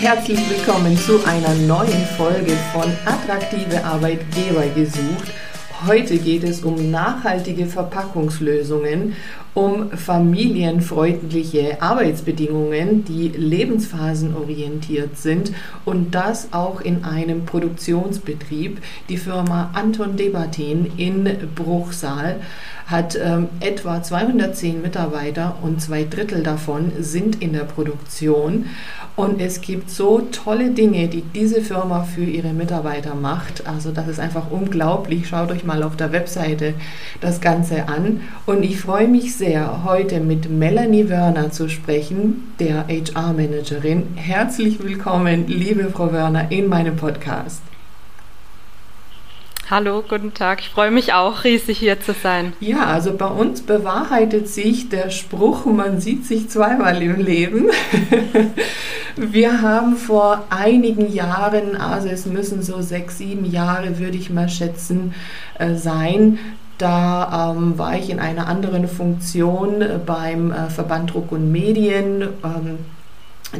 Herzlich willkommen zu einer neuen Folge von Attraktive Arbeitgeber gesucht. Heute geht es um nachhaltige Verpackungslösungen, um familienfreundliche Arbeitsbedingungen, die lebensphasenorientiert sind und das auch in einem Produktionsbetrieb. Die Firma Anton Debatin in Bruchsal hat ähm, etwa 210 Mitarbeiter und zwei Drittel davon sind in der Produktion. Und es gibt so tolle Dinge, die diese Firma für ihre Mitarbeiter macht. Also das ist einfach unglaublich. Schaut euch mal auf der Webseite das Ganze an. Und ich freue mich sehr, heute mit Melanie Wörner zu sprechen, der HR-Managerin. Herzlich willkommen, liebe Frau Wörner, in meinem Podcast. Hallo, guten Tag. Ich freue mich auch, riesig hier zu sein. Ja, also bei uns bewahrheitet sich der Spruch, man sieht sich zweimal im Leben. Wir haben vor einigen Jahren, also es müssen so sechs, sieben Jahre, würde ich mal schätzen, äh, sein, da ähm, war ich in einer anderen Funktion beim äh, Verband Druck und Medien. Ähm,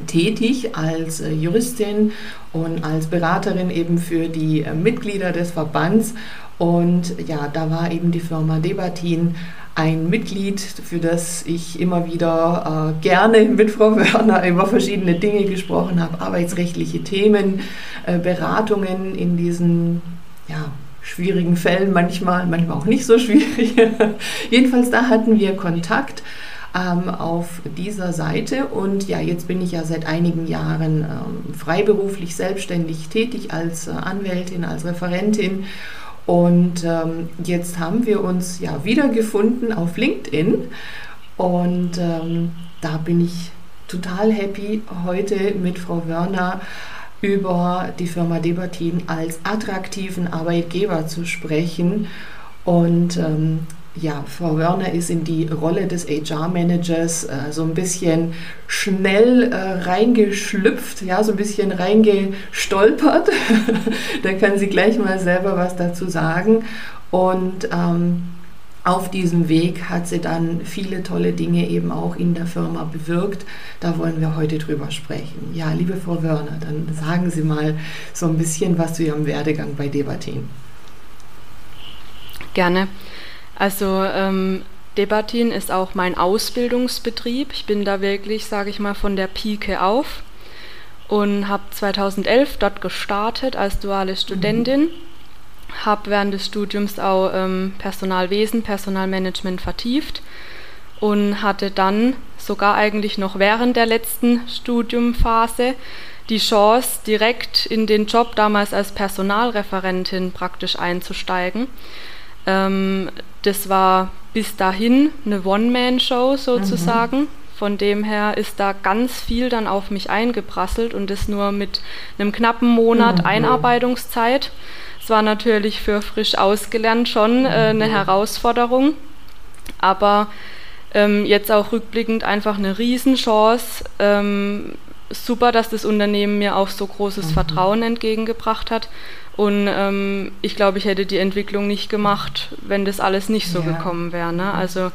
tätig als äh, Juristin und als Beraterin eben für die äh, Mitglieder des Verbands. Und ja, da war eben die Firma Debatin ein Mitglied, für das ich immer wieder äh, gerne mit Frau Wörner über verschiedene Dinge gesprochen habe, arbeitsrechtliche Themen, äh, Beratungen in diesen ja, schwierigen Fällen, manchmal, manchmal auch nicht so schwierig. Jedenfalls da hatten wir Kontakt ähm, auf dieser Seite. Und ja, jetzt bin ich ja seit einigen Jahren ähm, freiberuflich selbstständig tätig als äh, Anwältin, als Referentin. Und ähm, jetzt haben wir uns ja wiedergefunden auf LinkedIn. Und ähm, da bin ich total happy, heute mit Frau Wörner über die Firma Debatin als attraktiven Arbeitgeber zu sprechen. Und ähm, ja, Frau Wörner ist in die Rolle des HR-Managers äh, so ein bisschen schnell äh, reingeschlüpft, ja, so ein bisschen reingestolpert. da kann sie gleich mal selber was dazu sagen. Und ähm, auf diesem Weg hat sie dann viele tolle Dinge eben auch in der Firma bewirkt. Da wollen wir heute drüber sprechen. Ja, liebe Frau Wörner, dann sagen Sie mal so ein bisschen was zu Ihrem Werdegang bei Debatin. Gerne. Also ähm, Debatin ist auch mein Ausbildungsbetrieb. Ich bin da wirklich, sage ich mal, von der Pike auf und habe 2011 dort gestartet als duale Studentin. Mhm. Habe während des Studiums auch ähm, Personalwesen, Personalmanagement vertieft und hatte dann sogar eigentlich noch während der letzten Studiumphase die Chance, direkt in den Job damals als Personalreferentin praktisch einzusteigen. Ähm, das war bis dahin eine One-Man-Show sozusagen. Mhm. Von dem her ist da ganz viel dann auf mich eingeprasselt und das nur mit einem knappen Monat mhm. Einarbeitungszeit. Es war natürlich für frisch ausgelernt schon äh, eine mhm. Herausforderung, aber ähm, jetzt auch rückblickend einfach eine Riesenchance. Ähm, super, dass das Unternehmen mir auch so großes mhm. Vertrauen entgegengebracht hat und ähm, ich glaube, ich hätte die Entwicklung nicht gemacht, wenn das alles nicht so ja. gekommen wäre. Ne? Also,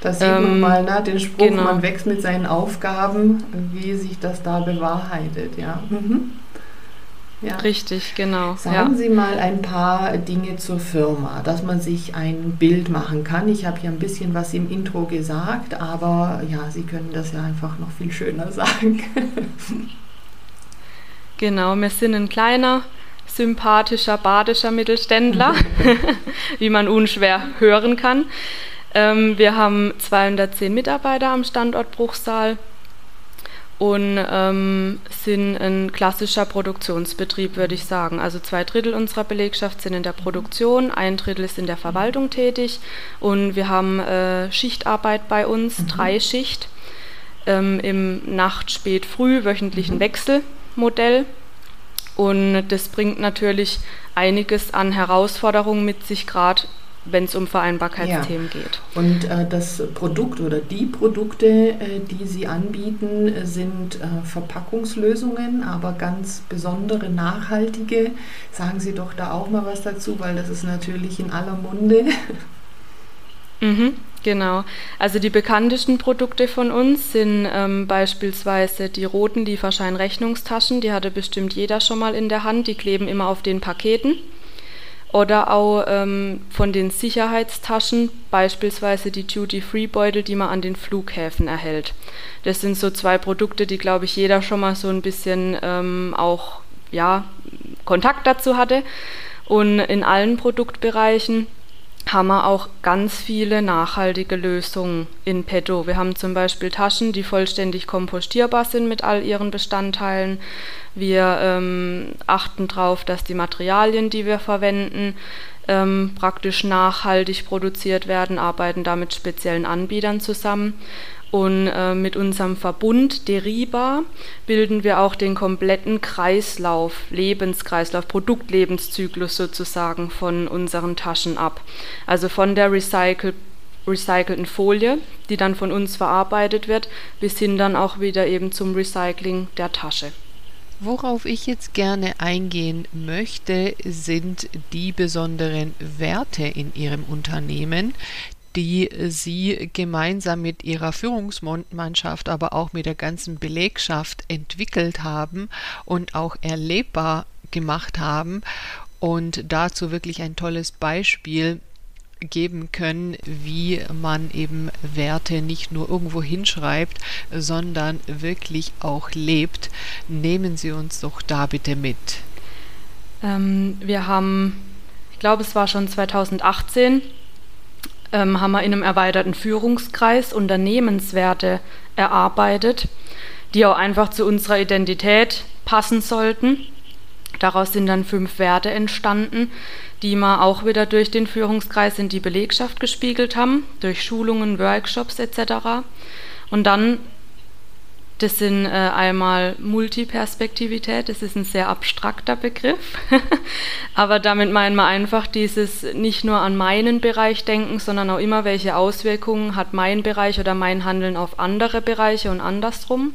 da sieht man ähm, mal ne, den Spruch, genau. man wächst mit seinen Aufgaben, wie sich das da bewahrheitet. Ja. Mhm. Ja. Richtig, genau. Sagen ja. Sie mal ein paar Dinge zur Firma, dass man sich ein Bild machen kann. Ich habe ja ein bisschen was im Intro gesagt, aber ja, Sie können das ja einfach noch viel schöner sagen. genau, wir sind ein kleiner sympathischer badischer Mittelständler, wie man unschwer hören kann. Ähm, wir haben 210 Mitarbeiter am Standort Bruchsal und ähm, sind ein klassischer Produktionsbetrieb, würde ich sagen. Also zwei Drittel unserer Belegschaft sind in der Produktion, ein Drittel ist in der Verwaltung tätig und wir haben äh, Schichtarbeit bei uns, mhm. drei Schicht ähm, im Nacht-, Spät-, Früh wöchentlichen. Wechselmodell. Und das bringt natürlich einiges an Herausforderungen mit sich, gerade wenn es um Vereinbarkeitsthemen ja. geht. Und äh, das Produkt oder die Produkte, äh, die Sie anbieten, sind äh, Verpackungslösungen, aber ganz besondere nachhaltige. Sagen Sie doch da auch mal was dazu, weil das ist natürlich in aller Munde. Mhm, genau. Also die bekanntesten Produkte von uns sind ähm, beispielsweise die roten Lieferschein-Rechnungstaschen. Die hatte bestimmt jeder schon mal in der Hand. Die kleben immer auf den Paketen. Oder auch ähm, von den Sicherheitstaschen, beispielsweise die Duty-Free-Beutel, die man an den Flughäfen erhält. Das sind so zwei Produkte, die, glaube ich, jeder schon mal so ein bisschen ähm, auch ja, Kontakt dazu hatte. Und in allen Produktbereichen haben wir auch ganz viele nachhaltige Lösungen in petto. Wir haben zum Beispiel Taschen, die vollständig kompostierbar sind mit all ihren Bestandteilen. Wir ähm, achten darauf, dass die Materialien, die wir verwenden, ähm, praktisch nachhaltig produziert werden, arbeiten da mit speziellen Anbietern zusammen. Und äh, mit unserem Verbund Deriba bilden wir auch den kompletten Kreislauf, Lebenskreislauf, Produktlebenszyklus sozusagen von unseren Taschen ab. Also von der recycle, recycelten Folie, die dann von uns verarbeitet wird, bis hin dann auch wieder eben zum Recycling der Tasche. Worauf ich jetzt gerne eingehen möchte, sind die besonderen Werte in Ihrem Unternehmen, die Sie gemeinsam mit Ihrer Führungsmannschaft, aber auch mit der ganzen Belegschaft entwickelt haben und auch erlebbar gemacht haben und dazu wirklich ein tolles Beispiel geben können, wie man eben Werte nicht nur irgendwo hinschreibt, sondern wirklich auch lebt. Nehmen Sie uns doch da bitte mit. Ähm, wir haben, ich glaube, es war schon 2018, ähm, haben wir in einem erweiterten Führungskreis Unternehmenswerte erarbeitet, die auch einfach zu unserer Identität passen sollten. Daraus sind dann fünf Werte entstanden, die wir auch wieder durch den Führungskreis in die Belegschaft gespiegelt haben, durch Schulungen, Workshops etc. Und dann, das sind äh, einmal Multiperspektivität, das ist ein sehr abstrakter Begriff, aber damit meinen wir einfach dieses nicht nur an meinen Bereich denken, sondern auch immer, welche Auswirkungen hat mein Bereich oder mein Handeln auf andere Bereiche und andersrum.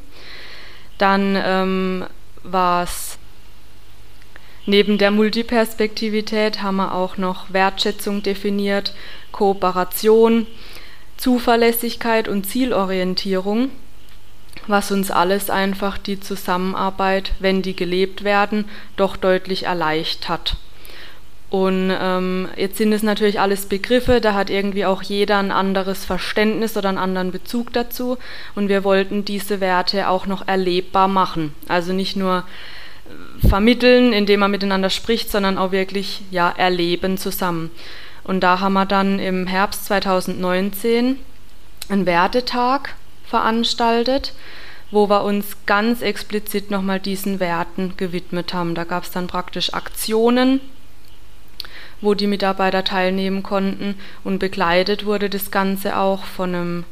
Dann ähm, war es Neben der Multiperspektivität haben wir auch noch Wertschätzung definiert, Kooperation, Zuverlässigkeit und Zielorientierung, was uns alles einfach die Zusammenarbeit, wenn die gelebt werden, doch deutlich erleichtert. Und ähm, jetzt sind es natürlich alles Begriffe, da hat irgendwie auch jeder ein anderes Verständnis oder einen anderen Bezug dazu. Und wir wollten diese Werte auch noch erlebbar machen. Also nicht nur vermitteln, indem man miteinander spricht, sondern auch wirklich ja, erleben zusammen. Und da haben wir dann im Herbst 2019 einen Wertetag veranstaltet, wo wir uns ganz explizit nochmal diesen Werten gewidmet haben. Da gab es dann praktisch Aktionen, wo die Mitarbeiter teilnehmen konnten und begleitet wurde das Ganze auch von einem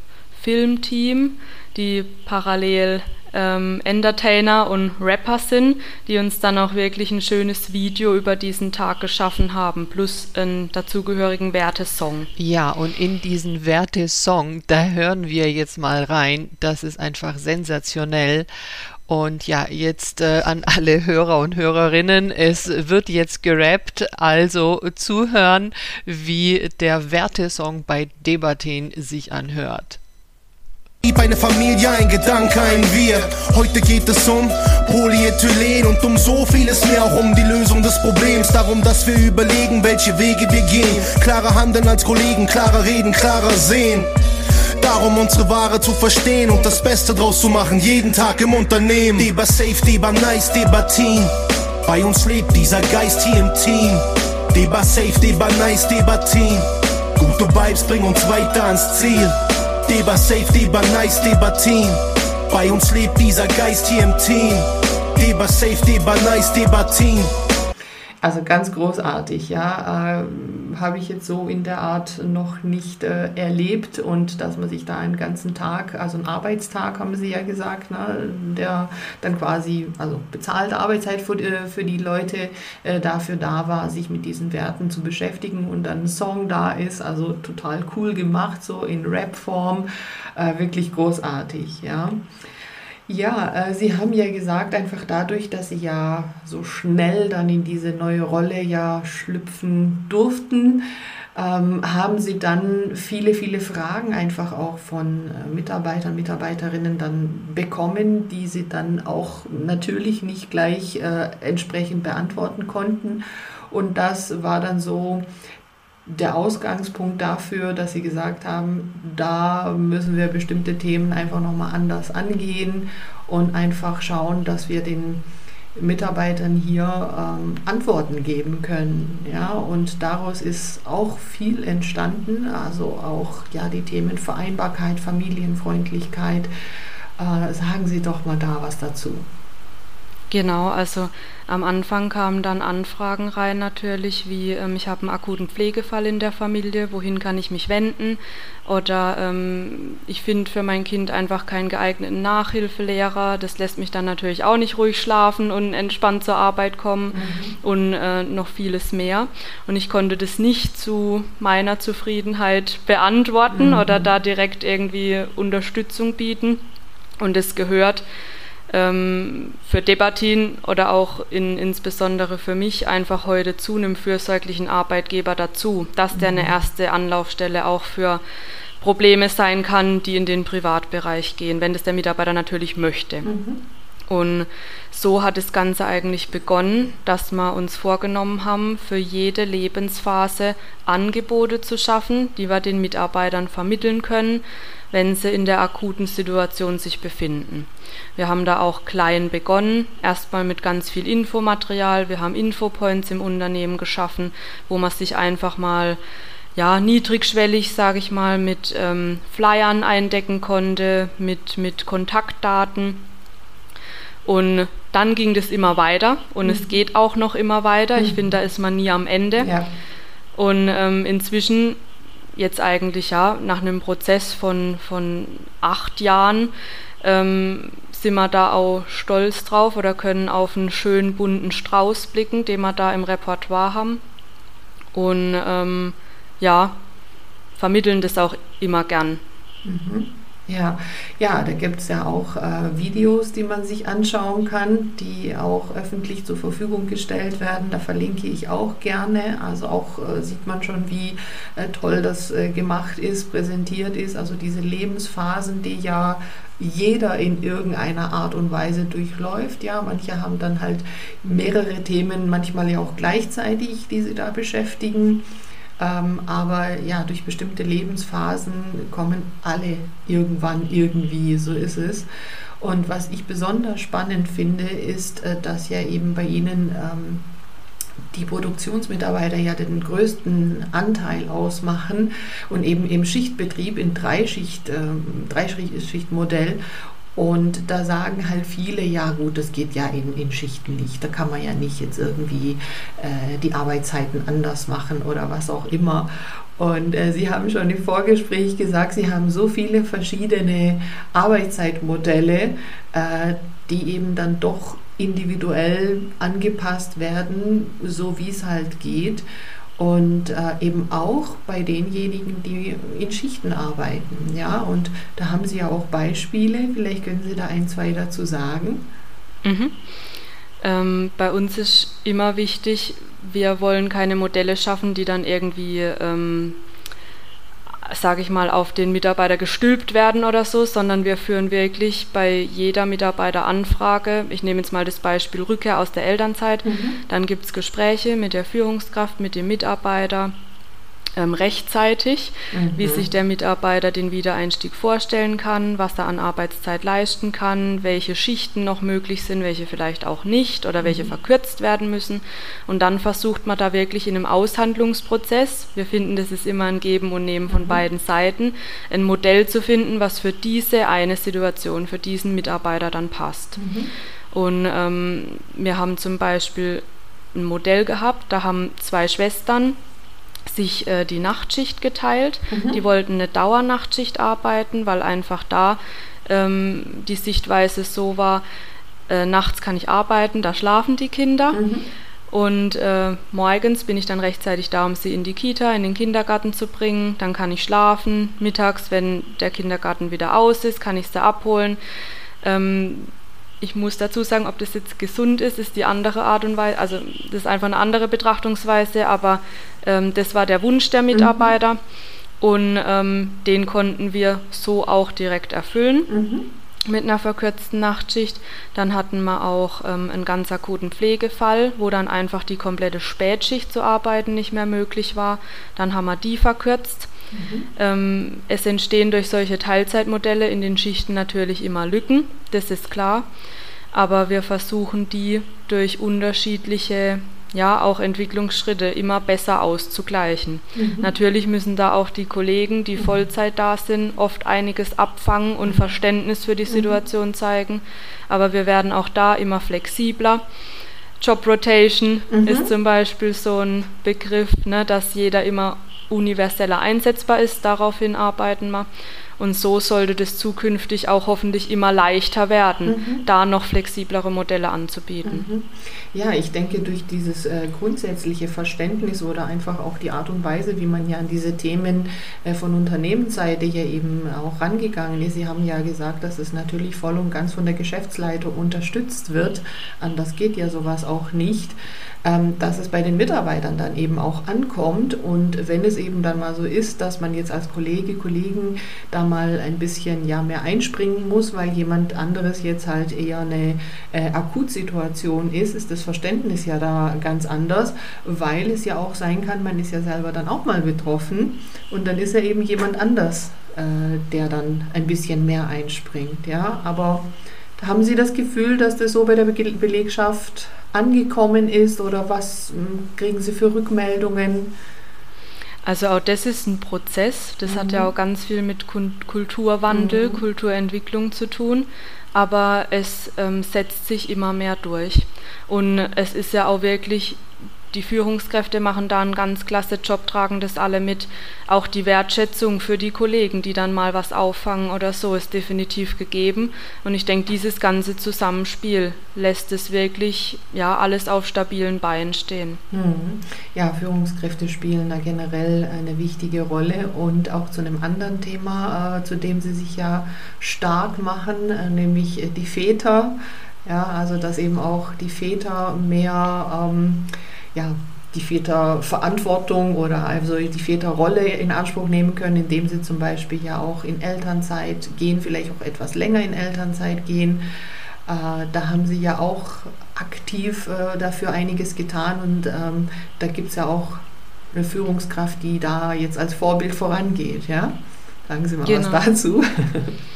Filmteam, die parallel ähm, Entertainer und Rapper sind, die uns dann auch wirklich ein schönes Video über diesen Tag geschaffen haben, plus einen dazugehörigen Wertesong. Ja, und in diesen Wertesong, da hören wir jetzt mal rein. Das ist einfach sensationell. Und ja, jetzt äh, an alle Hörer und Hörerinnen, es wird jetzt gerappt, also zuhören, wie der Wertesong bei Debatin sich anhört. Lieb eine Familie, ein Gedanke, ein Wir. Heute geht es um Polyethylen und um so vieles mehr, auch um die Lösung des Problems. Darum, dass wir überlegen, welche Wege wir gehen. Klarer handeln als Kollegen, klarer reden, klarer sehen. Darum unsere Ware zu verstehen und das Beste draus zu machen, jeden Tag im Unternehmen. Deba safe, Deba nice, Deba team. Bei uns lebt dieser Geist hier im Team. Deba safe, Deba nice, Deba team. Gute Vibes bringen uns weiter ans Ziel. Deber safe, Deber nice, Deber Team. Bei uns lebt dieser Geist hier im Team. Deber safe, Deber nice, Deber Team. Also ganz großartig, ja. Äh, Habe ich jetzt so in der Art noch nicht äh, erlebt und dass man sich da einen ganzen Tag, also einen Arbeitstag haben Sie ja gesagt, ne, der dann quasi, also bezahlte Arbeitszeit für, äh, für die Leute äh, dafür da war, sich mit diesen Werten zu beschäftigen und dann ein Song da ist, also total cool gemacht, so in Rap-Form, äh, wirklich großartig, ja. Ja, äh, Sie haben ja gesagt, einfach dadurch, dass Sie ja so schnell dann in diese neue Rolle ja schlüpfen durften, ähm, haben sie dann viele, viele Fragen einfach auch von äh, Mitarbeitern, Mitarbeiterinnen dann bekommen, die sie dann auch natürlich nicht gleich äh, entsprechend beantworten konnten. Und das war dann so der Ausgangspunkt dafür, dass sie gesagt haben, da müssen wir bestimmte Themen einfach nochmal anders angehen und einfach schauen, dass wir den Mitarbeitern hier ähm, Antworten geben können. Ja? Und daraus ist auch viel entstanden, also auch ja, die Themen Vereinbarkeit, Familienfreundlichkeit. Äh, sagen Sie doch mal da was dazu. Genau, also am Anfang kamen dann Anfragen rein natürlich, wie ähm, ich habe einen akuten Pflegefall in der Familie, wohin kann ich mich wenden? Oder ähm, ich finde für mein Kind einfach keinen geeigneten Nachhilfelehrer. Das lässt mich dann natürlich auch nicht ruhig schlafen und entspannt zur Arbeit kommen mhm. und äh, noch vieles mehr. Und ich konnte das nicht zu meiner Zufriedenheit beantworten mhm. oder da direkt irgendwie Unterstützung bieten. Und es gehört für Debatin oder auch in, insbesondere für mich einfach heute zu einem fürsorglichen Arbeitgeber dazu, dass der eine mhm. erste Anlaufstelle auch für Probleme sein kann, die in den Privatbereich gehen, wenn das der Mitarbeiter natürlich möchte. Mhm. Und so hat das Ganze eigentlich begonnen, dass wir uns vorgenommen haben, für jede Lebensphase Angebote zu schaffen, die wir den Mitarbeitern vermitteln können, wenn sie in der akuten Situation sich befinden. Wir haben da auch klein begonnen, erstmal mit ganz viel Infomaterial. Wir haben Infopoints im Unternehmen geschaffen, wo man sich einfach mal ja, niedrigschwellig, sage ich mal, mit ähm, Flyern eindecken konnte, mit, mit Kontaktdaten. Und dann ging das immer weiter und mhm. es geht auch noch immer weiter. Ich mhm. finde, da ist man nie am Ende. Ja. Und ähm, inzwischen jetzt eigentlich ja nach einem Prozess von, von acht Jahren ähm, sind wir da auch stolz drauf oder können auf einen schönen bunten Strauß blicken, den wir da im Repertoire haben. Und ähm, ja, vermitteln das auch immer gern. Mhm. Ja, ja, da gibt es ja auch äh, Videos, die man sich anschauen kann, die auch öffentlich zur Verfügung gestellt werden. Da verlinke ich auch gerne. Also auch äh, sieht man schon, wie äh, toll das äh, gemacht ist, präsentiert ist. Also diese Lebensphasen, die ja jeder in irgendeiner Art und Weise durchläuft. Ja, manche haben dann halt mehrere Themen, manchmal ja auch gleichzeitig, die sie da beschäftigen. Ähm, aber ja, durch bestimmte Lebensphasen kommen alle irgendwann irgendwie, so ist es. Und was ich besonders spannend finde, ist, äh, dass ja eben bei Ihnen ähm, die Produktionsmitarbeiter ja den größten Anteil ausmachen und eben im Schichtbetrieb in Dreischicht, ähm, Dreischichtmodell und da sagen halt viele, ja gut, das geht ja in, in Schichten nicht. Da kann man ja nicht jetzt irgendwie äh, die Arbeitszeiten anders machen oder was auch immer. Und äh, Sie haben schon im Vorgespräch gesagt, Sie haben so viele verschiedene Arbeitszeitmodelle, äh, die eben dann doch individuell angepasst werden, so wie es halt geht und äh, eben auch bei denjenigen, die in Schichten arbeiten. Ja, und da haben Sie ja auch Beispiele. Vielleicht können Sie da ein, zwei dazu sagen. Mhm. Ähm, bei uns ist immer wichtig, wir wollen keine Modelle schaffen, die dann irgendwie ähm, sage ich mal, auf den Mitarbeiter gestülpt werden oder so, sondern wir führen wirklich bei jeder Mitarbeiteranfrage, ich nehme jetzt mal das Beispiel Rückkehr aus der Elternzeit, mhm. dann gibt es Gespräche mit der Führungskraft, mit dem Mitarbeiter, ähm, rechtzeitig, mhm. wie sich der Mitarbeiter den Wiedereinstieg vorstellen kann, was er an Arbeitszeit leisten kann, welche Schichten noch möglich sind, welche vielleicht auch nicht oder welche mhm. verkürzt werden müssen. Und dann versucht man da wirklich in einem Aushandlungsprozess, wir finden, das ist immer ein Geben und Nehmen von mhm. beiden Seiten, ein Modell zu finden, was für diese eine Situation, für diesen Mitarbeiter dann passt. Mhm. Und ähm, wir haben zum Beispiel ein Modell gehabt, da haben zwei Schwestern sich äh, die Nachtschicht geteilt. Mhm. Die wollten eine Dauernachtschicht arbeiten, weil einfach da ähm, die Sichtweise so war, äh, nachts kann ich arbeiten, da schlafen die Kinder. Mhm. Und äh, morgens bin ich dann rechtzeitig da, um sie in die Kita, in den Kindergarten zu bringen. Dann kann ich schlafen. Mittags, wenn der Kindergarten wieder aus ist, kann ich sie abholen. Ähm, ich muss dazu sagen, ob das jetzt gesund ist, ist die andere Art und Weise, also das ist einfach eine andere Betrachtungsweise, aber ähm, das war der Wunsch der Mitarbeiter mhm. und ähm, den konnten wir so auch direkt erfüllen. Mhm mit einer verkürzten Nachtschicht. Dann hatten wir auch ähm, einen ganz akuten Pflegefall, wo dann einfach die komplette Spätschicht zu arbeiten nicht mehr möglich war. Dann haben wir die verkürzt. Mhm. Ähm, es entstehen durch solche Teilzeitmodelle in den Schichten natürlich immer Lücken, das ist klar. Aber wir versuchen die durch unterschiedliche ja auch Entwicklungsschritte immer besser auszugleichen. Mhm. Natürlich müssen da auch die Kollegen, die mhm. Vollzeit da sind, oft einiges abfangen und. Verständnis für die mhm. Situation mhm. zeigen, aber wir werden auch da immer flexibler. Job Rotation mhm. ist zum Beispiel so ein Begriff, ne, dass jeder immer universeller einsetzbar ist, daraufhin arbeiten wir. Und so sollte das zukünftig auch hoffentlich immer leichter werden, mhm. da noch flexiblere Modelle anzubieten. Mhm. Ja, ich denke, durch dieses äh, grundsätzliche Verständnis oder einfach auch die Art und Weise, wie man ja an diese Themen äh, von Unternehmensseite ja eben auch rangegangen ist. Sie haben ja gesagt, dass es natürlich voll und ganz von der Geschäftsleitung unterstützt wird. Anders geht ja sowas auch nicht. Ähm, dass es bei den Mitarbeitern dann eben auch ankommt. Und wenn es eben dann mal so ist, dass man jetzt als Kollege, Kollegen da mal ein bisschen ja mehr einspringen muss, weil jemand anderes jetzt halt eher eine äh, Akutsituation ist, ist das Verständnis ja da ganz anders, weil es ja auch sein kann, man ist ja selber dann auch mal betroffen und dann ist ja eben jemand anders, äh, der dann ein bisschen mehr einspringt, ja, aber haben Sie das Gefühl, dass das so bei der Belegschaft angekommen ist oder was hm, kriegen Sie für Rückmeldungen? Also auch das ist ein Prozess. Das mhm. hat ja mhm. auch ganz viel mit Kulturwandel, mhm. Kulturentwicklung zu tun. Aber es ähm, setzt sich immer mehr durch. Und es ist ja auch wirklich die Führungskräfte machen da einen ganz klasse Job, tragen das alle mit. Auch die Wertschätzung für die Kollegen, die dann mal was auffangen oder so, ist definitiv gegeben. Und ich denke, dieses ganze Zusammenspiel lässt es wirklich ja alles auf stabilen Beinen stehen. Mhm. Ja, Führungskräfte spielen da generell eine wichtige Rolle und auch zu einem anderen Thema, äh, zu dem sie sich ja stark machen, äh, nämlich die Väter. Ja, also dass eben auch die Väter mehr ähm, ja, die Väter Verantwortung oder also die Väter Rolle in Anspruch nehmen können, indem sie zum Beispiel ja auch in Elternzeit gehen, vielleicht auch etwas länger in Elternzeit gehen. Äh, da haben sie ja auch aktiv äh, dafür einiges getan und ähm, da gibt es ja auch eine Führungskraft, die da jetzt als Vorbild vorangeht. Ja? Sagen Sie mal genau. was dazu.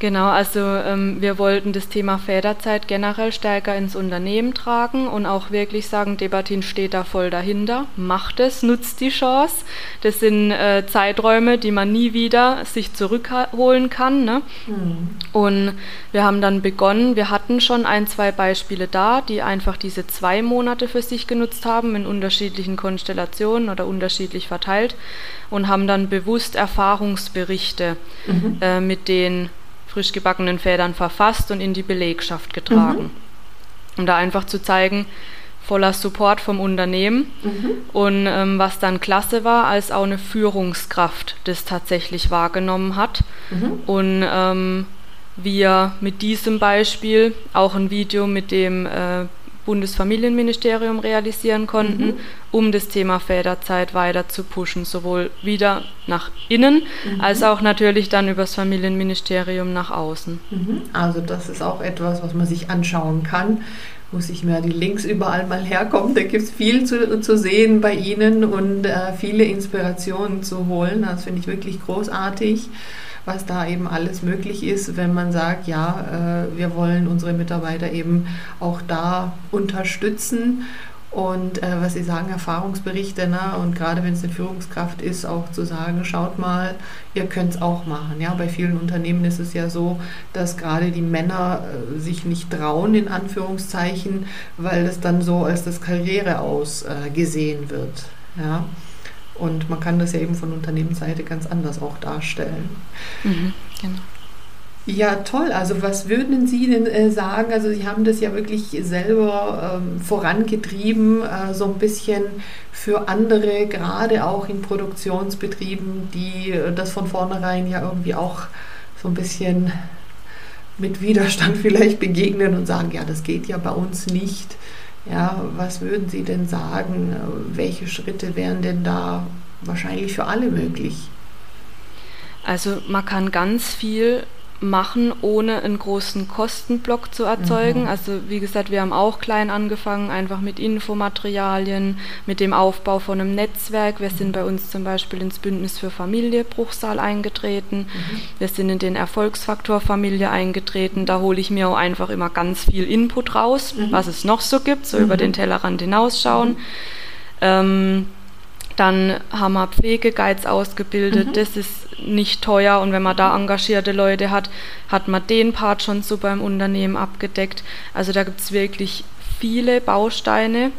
Genau, also ähm, wir wollten das Thema Väterzeit generell stärker ins Unternehmen tragen und auch wirklich sagen, Debatin steht da voll dahinter, macht es, nutzt die Chance. Das sind äh, Zeiträume, die man nie wieder sich zurückholen kann. Ne? Mhm. Und wir haben dann begonnen, wir hatten schon ein, zwei Beispiele da, die einfach diese zwei Monate für sich genutzt haben in unterschiedlichen Konstellationen oder unterschiedlich verteilt und haben dann bewusst Erfahrungsberichte mhm. äh, mit den frisch gebackenen Federn verfasst und in die Belegschaft getragen. Mhm. Um da einfach zu zeigen, voller Support vom Unternehmen mhm. und ähm, was dann klasse war, als auch eine Führungskraft das tatsächlich wahrgenommen hat mhm. und ähm, wir mit diesem Beispiel auch ein Video mit dem äh, Bundesfamilienministerium realisieren konnten, mhm. um das Thema Väterzeit weiter zu pushen, sowohl wieder nach innen mhm. als auch natürlich dann übers Familienministerium nach außen. Mhm. Also das ist auch etwas, was man sich anschauen kann. Muss ich mir die Links überall mal herkommen. Da gibt es viel zu, zu sehen bei Ihnen und äh, viele Inspirationen zu holen. Das finde ich wirklich großartig was da eben alles möglich ist, wenn man sagt, ja, äh, wir wollen unsere Mitarbeiter eben auch da unterstützen. Und äh, was Sie sagen, Erfahrungsberichte, ne? und gerade wenn es eine Führungskraft ist, auch zu sagen, schaut mal, ihr könnt es auch machen. Ja? Bei vielen Unternehmen ist es ja so, dass gerade die Männer äh, sich nicht trauen, in Anführungszeichen, weil es dann so als das Karriere aus äh, gesehen wird. Ja? Und man kann das ja eben von Unternehmensseite ganz anders auch darstellen. Mhm, genau. Ja, toll. Also was würden Sie denn äh, sagen? Also Sie haben das ja wirklich selber ähm, vorangetrieben, äh, so ein bisschen für andere, gerade auch in Produktionsbetrieben, die äh, das von vornherein ja irgendwie auch so ein bisschen mit Widerstand vielleicht begegnen und sagen, ja, das geht ja bei uns nicht. Ja, was würden Sie denn sagen? Welche Schritte wären denn da wahrscheinlich für alle möglich? Also man kann ganz viel machen, ohne einen großen Kostenblock zu erzeugen. Mhm. Also wie gesagt, wir haben auch klein angefangen, einfach mit Infomaterialien, mit dem Aufbau von einem Netzwerk. Wir sind bei uns zum Beispiel ins Bündnis für Familie Bruchsal eingetreten. Mhm. Wir sind in den Erfolgsfaktor Familie eingetreten. Da hole ich mir auch einfach immer ganz viel Input raus, mhm. was es noch so gibt, so über mhm. den Tellerrand hinausschauen. Mhm. Ähm, dann haben wir Pflegeguides ausgebildet. Mhm. Das ist nicht teuer und wenn man da engagierte Leute hat, hat man den Part schon so beim Unternehmen abgedeckt. Also da gibt es wirklich viele Bausteine.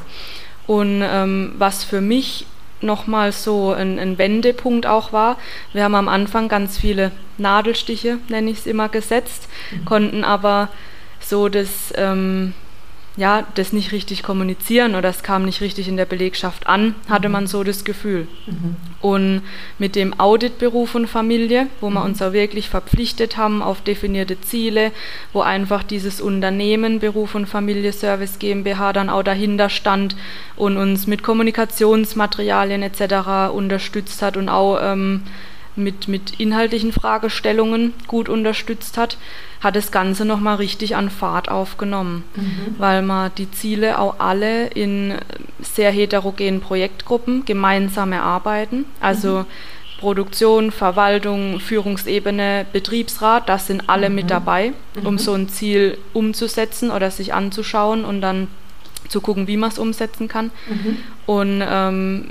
Und ähm, was für mich nochmal so ein, ein, Wendepunkt auch war, wir haben am Anfang ganz viele Nadelstiche, nenne ich es immer, gesetzt, mhm. konnten aber so das ähm, ja, das nicht richtig kommunizieren oder es kam nicht richtig in der Belegschaft an, hatte mhm. man so das Gefühl. Mhm. Und mit dem Auditberuf und Familie, wo wir mhm. uns auch wirklich verpflichtet haben auf definierte Ziele, wo einfach dieses Unternehmen Beruf und Familie Service GmbH dann auch dahinter stand und uns mit Kommunikationsmaterialien etc. unterstützt hat und auch ähm, mit, mit inhaltlichen Fragestellungen gut unterstützt hat, hat das Ganze nochmal richtig an Fahrt aufgenommen, mhm. weil man die Ziele auch alle in sehr heterogenen Projektgruppen gemeinsam erarbeiten. Also mhm. Produktion, Verwaltung, Führungsebene, Betriebsrat, das sind alle mhm. mit dabei, um mhm. so ein Ziel umzusetzen oder sich anzuschauen und dann zu gucken, wie man es umsetzen kann. Mhm. Und ähm,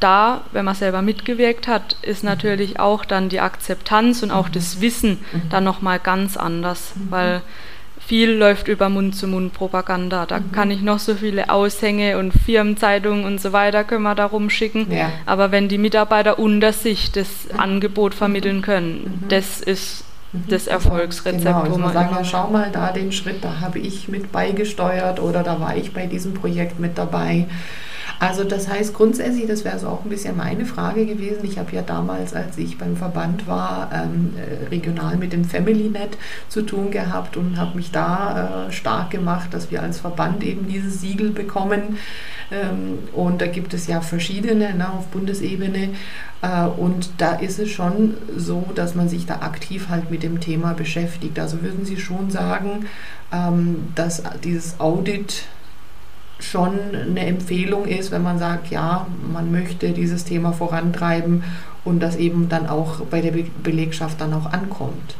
da, wenn man selber mitgewirkt hat, ist mhm. natürlich auch dann die Akzeptanz und auch das mhm. Wissen mhm. dann nochmal ganz anders, weil viel läuft über Mund-zu-Mund-Propaganda. Da mhm. kann ich noch so viele Aushänge und Firmenzeitungen und so weiter können wir da rumschicken. Ja. Aber wenn die Mitarbeiter unter sich das mhm. Angebot vermitteln können, mhm. das ist das Erfolgsrezept. Genau, also man sagen, ja, schau mal da den Schritt, da habe ich mit beigesteuert oder da war ich bei diesem Projekt mit dabei. Also das heißt grundsätzlich, das wäre so auch ein bisschen meine Frage gewesen. Ich habe ja damals, als ich beim Verband war, ähm, äh, regional mit dem FamilyNet zu tun gehabt und habe mich da äh, stark gemacht, dass wir als Verband eben dieses Siegel bekommen. Ähm, und da gibt es ja verschiedene ne, auf Bundesebene. Äh, und da ist es schon so, dass man sich da aktiv halt mit dem Thema beschäftigt. Also würden Sie schon sagen, ähm, dass dieses Audit schon eine Empfehlung ist, wenn man sagt, ja, man möchte dieses Thema vorantreiben und das eben dann auch bei der Be Belegschaft dann auch ankommt.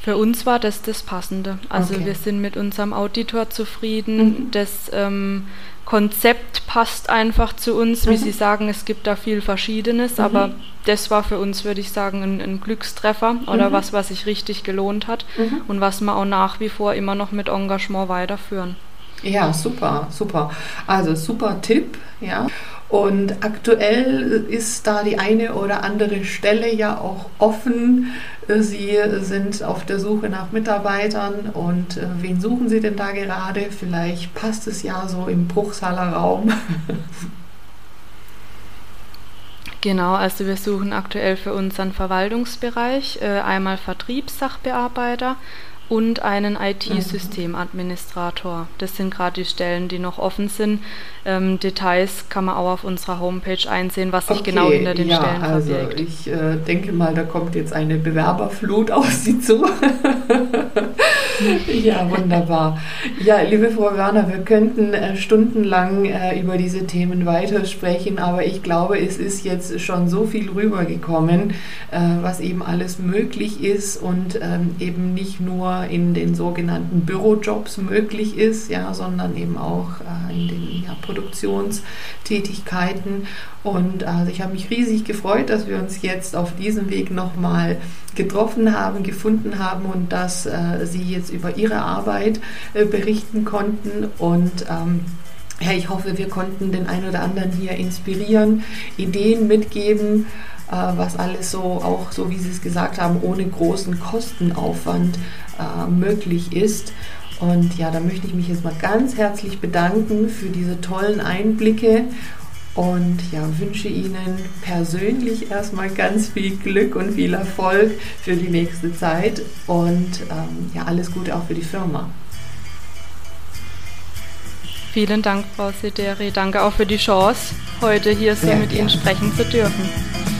Für uns war das das Passende. Also okay. wir sind mit unserem Auditor zufrieden. Mhm. Das ähm, Konzept passt einfach zu uns. Wie mhm. Sie sagen, es gibt da viel Verschiedenes, mhm. aber das war für uns, würde ich sagen, ein, ein Glückstreffer oder mhm. was, was sich richtig gelohnt hat mhm. und was wir auch nach wie vor immer noch mit Engagement weiterführen. Ja, super, super. Also super Tipp, ja. Und aktuell ist da die eine oder andere Stelle ja auch offen. Sie sind auf der Suche nach Mitarbeitern und äh, wen suchen Sie denn da gerade? Vielleicht passt es ja so im Bruchsaler Raum. Genau, also wir suchen aktuell für unseren Verwaltungsbereich äh, einmal Vertriebssachbearbeiter und einen IT-Systemadministrator. Das sind gerade die Stellen, die noch offen sind. Ähm, Details kann man auch auf unserer Homepage einsehen, was sich genau okay, genau hinter den ja, Stellen also verbirgt. Ich äh, denke mal, da kommt jetzt eine Bewerberflut auf Sie zu. ja, wunderbar. Ja, liebe Frau Werner, wir könnten äh, stundenlang äh, über diese Themen weitersprechen, aber ich glaube, es ist jetzt schon so viel rübergekommen, äh, was eben alles möglich ist und ähm, eben nicht nur in den sogenannten Bürojobs möglich ist, ja, sondern eben auch äh, in den ja, Produktionstätigkeiten. Und also ich habe mich riesig gefreut, dass wir uns jetzt auf diesem Weg nochmal getroffen haben, gefunden haben und dass äh, Sie jetzt über Ihre Arbeit äh, berichten konnten. Und ähm, ja, ich hoffe, wir konnten den einen oder anderen hier inspirieren, Ideen mitgeben, äh, was alles so, auch so wie Sie es gesagt haben, ohne großen Kostenaufwand äh, möglich ist. Und ja, da möchte ich mich jetzt mal ganz herzlich bedanken für diese tollen Einblicke und ja, wünsche Ihnen persönlich erstmal ganz viel Glück und viel Erfolg für die nächste Zeit und ähm, ja, alles Gute auch für die Firma. Vielen Dank, Frau Sederi. Danke auch für die Chance, heute hier so Sehr mit gerne. Ihnen sprechen zu dürfen.